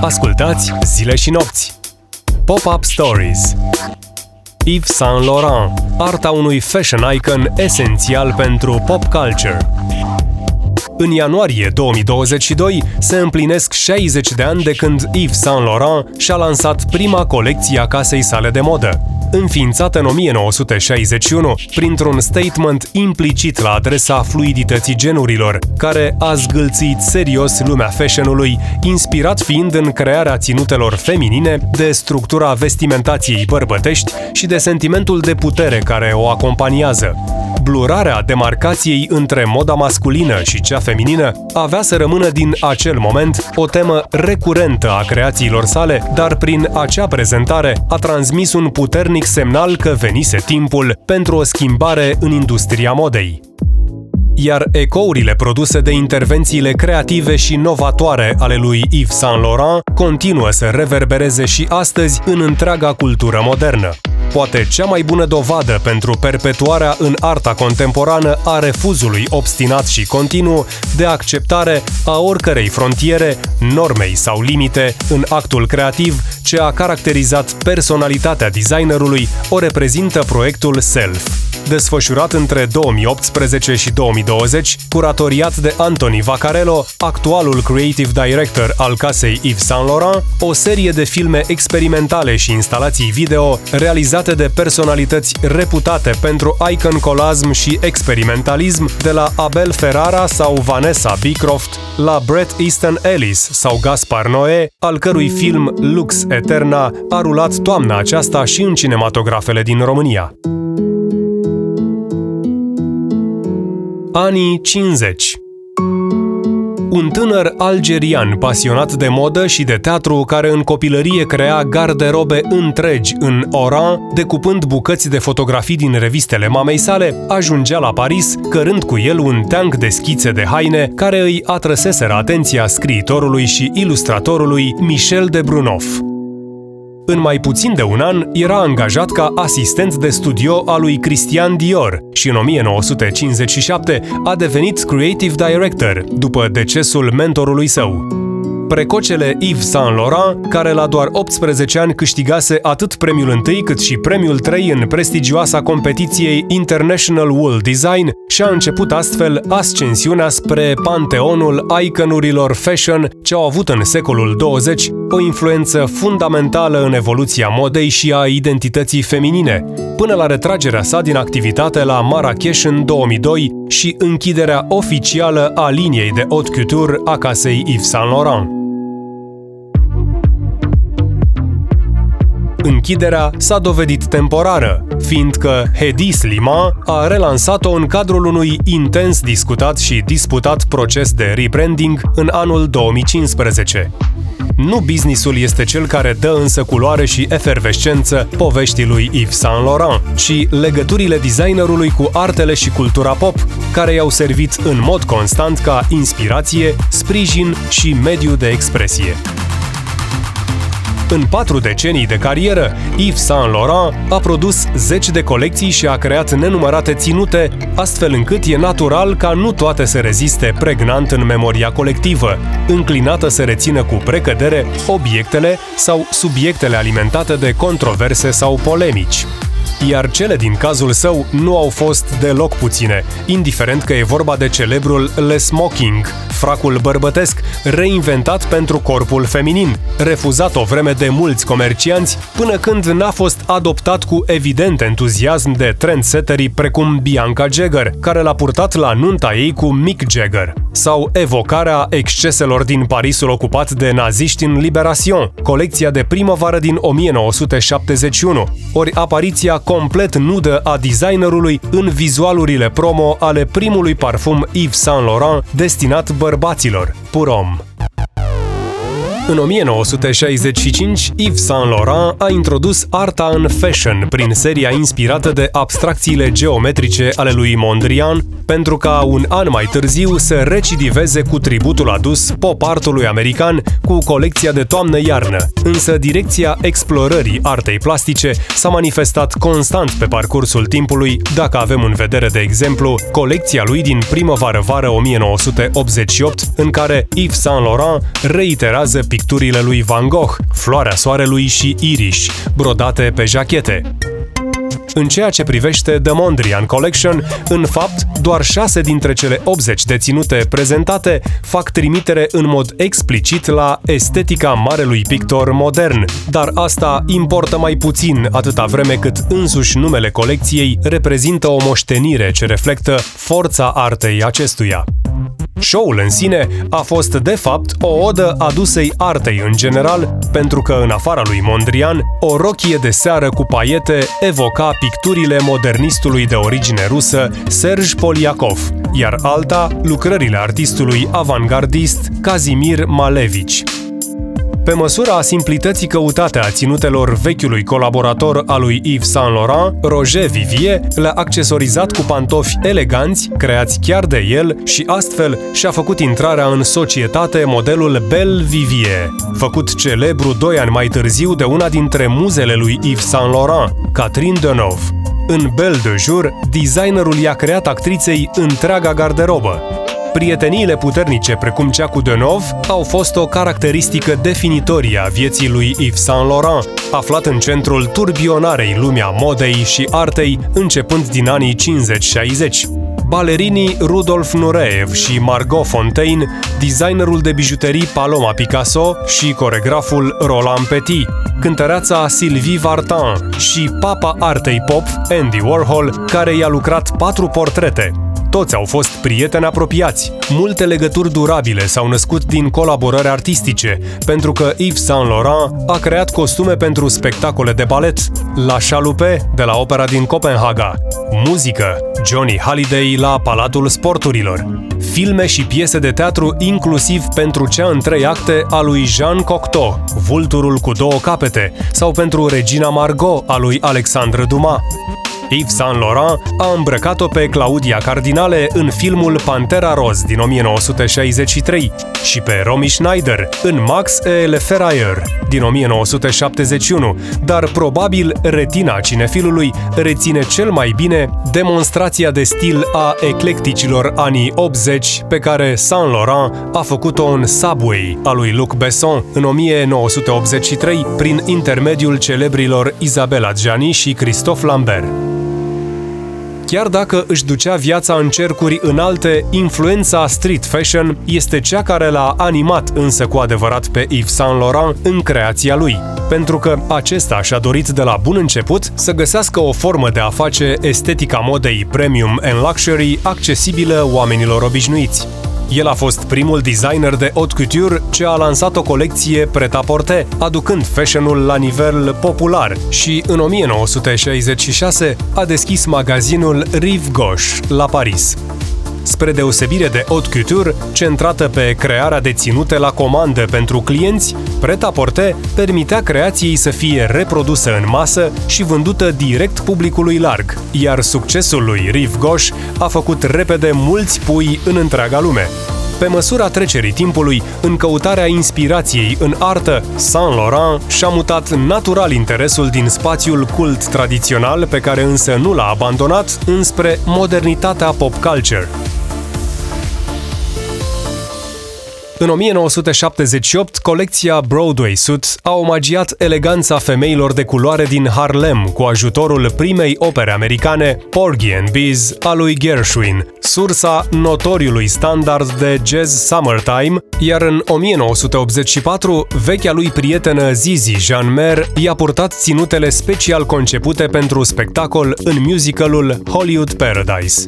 Ascultați Zile și nopți. Pop-up Stories Yves Saint Laurent, arta unui fashion icon esențial pentru pop culture. În ianuarie 2022 se împlinesc 60 de ani de când Yves Saint Laurent și-a lansat prima colecție a casei sale de modă, înființată în 1961 printr-un statement implicit la adresa fluidității genurilor, care a zgâlțit serios lumea fashionului, inspirat fiind în crearea ținutelor feminine de structura vestimentației bărbătești și de sentimentul de putere care o acompaniază. Blurarea demarcației între moda masculină și cea feminină avea să rămână din acel moment o temă recurentă a creațiilor sale, dar prin acea prezentare a transmis un puternic semnal că venise timpul pentru o schimbare în industria modei. Iar ecourile produse de intervențiile creative și novatoare ale lui Yves Saint Laurent continuă să reverbereze și astăzi în întreaga cultură modernă poate cea mai bună dovadă pentru perpetuarea în arta contemporană a refuzului obstinat și continuu de acceptare a oricărei frontiere, normei sau limite în actul creativ ce a caracterizat personalitatea designerului o reprezintă proiectul Self desfășurat între 2018 și 2020, curatoriat de Anthony Vaccarello, actualul creative director al casei Yves Saint Laurent, o serie de filme experimentale și instalații video realizate de personalități reputate pentru iconcolasm și experimentalism, de la Abel Ferrara sau Vanessa Beecroft, la Brett Easton Ellis sau Gaspar Noé, al cărui film Lux Eterna a rulat toamna aceasta și în cinematografele din România. Anii 50 un tânăr algerian pasionat de modă și de teatru care în copilărie crea garderobe întregi în Oran, decupând bucăți de fotografii din revistele mamei sale, ajungea la Paris, cărând cu el un teanc de schițe de haine care îi atrăseseră atenția scriitorului și ilustratorului Michel de Brunov. În mai puțin de un an, era angajat ca asistent de studio al lui Christian Dior și în 1957 a devenit creative director după decesul mentorului său precocele Yves Saint Laurent, care la doar 18 ani câștigase atât premiul 1 cât și premiul 3 în prestigioasa competiției International Wool Design și a început astfel ascensiunea spre panteonul iconurilor fashion ce au avut în secolul 20 o influență fundamentală în evoluția modei și a identității feminine, până la retragerea sa din activitate la Marrakesh în 2002 și închiderea oficială a liniei de haute couture a casei Yves Saint Laurent. Închiderea s-a dovedit temporară, fiindcă Hedi Slima a relansat-o în cadrul unui intens discutat și disputat proces de rebranding în anul 2015. Nu businessul este cel care dă însă culoare și efervescență poveștii lui Yves Saint Laurent, ci legăturile designerului cu artele și cultura pop, care i-au servit în mod constant ca inspirație, sprijin și mediu de expresie. În patru decenii de carieră, Yves Saint Laurent a produs zeci de colecții și a creat nenumărate ținute, astfel încât e natural ca nu toate să reziste pregnant în memoria colectivă, înclinată să rețină cu precădere obiectele sau subiectele alimentate de controverse sau polemici. Iar cele din cazul său nu au fost deloc puține, indiferent că e vorba de celebrul Le Smoking, fracul bărbătesc, reinventat pentru corpul feminin, refuzat o vreme de mulți comercianți, până când n-a fost adoptat cu evident entuziasm de trendsetterii precum Bianca Jagger, care l-a purtat la nunta ei cu Mick Jagger, sau evocarea exceselor din Parisul ocupat de naziști în Liberation, colecția de primăvară din 1971, ori apariția complet nudă a designerului în vizualurile promo ale primului parfum Yves Saint Laurent destinat bărbaților, Purom. În 1965, Yves Saint Laurent a introdus arta în fashion prin seria inspirată de abstracțiile geometrice ale lui Mondrian, pentru ca un an mai târziu să recidiveze cu tributul adus pop artului american cu colecția de toamnă-iarnă. Însă direcția explorării artei plastice s-a manifestat constant pe parcursul timpului, dacă avem în vedere, de exemplu, colecția lui din primăvară-vară 1988, în care Yves Saint Laurent reiterează picturile lui Van Gogh, Floarea Soarelui și Irish, brodate pe jachete. În ceea ce privește The Mondrian Collection, în fapt, doar 6 dintre cele 80 deținute prezentate fac trimitere în mod explicit la estetica marelui pictor modern, dar asta importă mai puțin atâta vreme cât însuși numele colecției reprezintă o moștenire ce reflectă forța artei acestuia. Show-ul în sine a fost, de fapt, o odă adusei artei în general, pentru că, în afara lui Mondrian, o rochie de seară cu paiete evoca picturile modernistului de origine rusă Serge Poliakov, iar alta lucrările artistului avantgardist Kazimir Malevich. Pe măsura simplității căutate a ținutelor vechiului colaborator al lui Yves Saint Laurent, Roger Vivier le-a accesorizat cu pantofi eleganți, creați chiar de el și astfel și-a făcut intrarea în societate modelul Belle Vivier, făcut celebru doi ani mai târziu de una dintre muzele lui Yves Saint Laurent, Catherine Deneuve. În Belle de Jour, designerul i-a creat actriței întreaga garderobă, Prieteniile puternice, precum cea cu Denov, au fost o caracteristică definitorie a vieții lui Yves Saint Laurent, aflat în centrul turbionarei lumea modei și artei începând din anii 50-60 balerinii Rudolf Nureev și Margot Fontaine, designerul de bijuterii Paloma Picasso și coregraful Roland Petit, cântăreața Sylvie Vartan și papa artei pop Andy Warhol, care i-a lucrat patru portrete, toți au fost prieteni apropiați. Multe legături durabile s-au născut din colaborări artistice, pentru că Yves Saint Laurent a creat costume pentru spectacole de balet, La Chalupe de la opera din Copenhaga, muzică, Johnny Halliday la Palatul Sporturilor, filme și piese de teatru inclusiv pentru cea în trei acte a lui Jean Cocteau, Vulturul cu două capete, sau pentru Regina Margot a lui Alexandre Dumas. Yves Saint Laurent a îmbrăcat-o pe Claudia Cardinale în filmul Pantera Roz din 1963 și pe Romy Schneider în Max et Le Ferrailleur din 1971, dar probabil retina cinefilului reține cel mai bine demonstrația de stil a eclecticilor anii 80 pe care Saint Laurent a făcut-o în Subway a lui Luc Besson în 1983 prin intermediul celebrilor Isabella Gianni și Christophe Lambert. Chiar dacă își ducea viața în cercuri înalte, influența street fashion este cea care l-a animat însă cu adevărat pe Yves Saint Laurent în creația lui, pentru că acesta și-a dorit de la bun început să găsească o formă de a face estetica modei premium and luxury accesibilă oamenilor obișnuiți. El a fost primul designer de haute couture ce a lansat o colecție pret-a-porter, aducând fashionul la nivel popular. Și în 1966 a deschis magazinul Rive Gauche la Paris spre deosebire de haute couture, centrată pe crearea de ținute la comandă pentru clienți, pret-a-porter permitea creației să fie reprodusă în masă și vândută direct publicului larg, iar succesul lui Rive Gauche a făcut repede mulți pui în întreaga lume. Pe măsura trecerii timpului, în căutarea inspirației în artă, Saint Laurent și-a mutat natural interesul din spațiul cult tradițional, pe care însă nu l-a abandonat, înspre modernitatea pop culture. În 1978, colecția Broadway Suit a omagiat eleganța femeilor de culoare din Harlem cu ajutorul primei opere americane Porgy and Bees a lui Gershwin, sursa notoriului standard de jazz Summertime, iar în 1984, vechea lui prietenă Zizi Jean Mer i-a purtat ținutele special concepute pentru spectacol în musicalul Hollywood Paradise.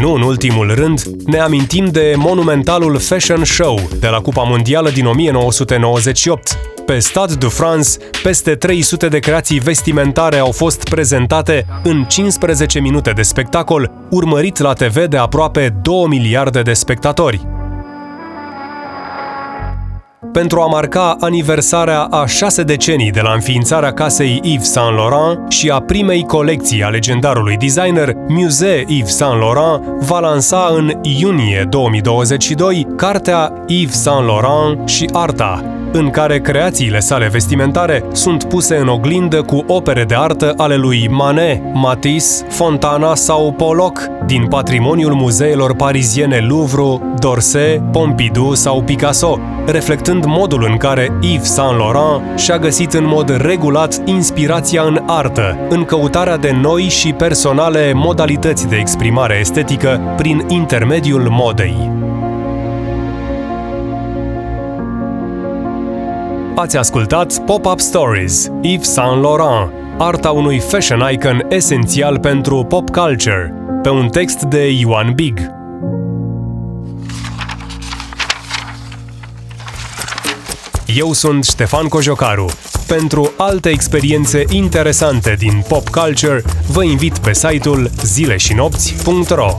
Nu în ultimul rând, ne amintim de monumentalul Fashion Show de la Cupa Mondială din 1998. Pe Stade de France, peste 300 de creații vestimentare au fost prezentate în 15 minute de spectacol, urmărit la TV de aproape 2 miliarde de spectatori pentru a marca aniversarea a șase decenii de la înființarea casei Yves Saint Laurent și a primei colecții a legendarului designer, Musée Yves Saint Laurent va lansa în iunie 2022 cartea Yves Saint Laurent și arta, în care creațiile sale vestimentare sunt puse în oglindă cu opere de artă ale lui Manet, Matisse, Fontana sau Pollock, din patrimoniul muzeelor pariziene Louvre, d'Orsay, Pompidou sau Picasso, reflectând modul în care Yves Saint Laurent și-a găsit în mod regulat inspirația în artă, în căutarea de noi și personale modalități de exprimare estetică prin intermediul modei. Ați ascultat Pop-Up Stories, Yves Saint Laurent, arta unui fashion icon esențial pentru pop culture, pe un text de Ioan Big. Eu sunt Ștefan Cojocaru. Pentru alte experiențe interesante din pop culture, vă invit pe site-ul zileșinopți.ro.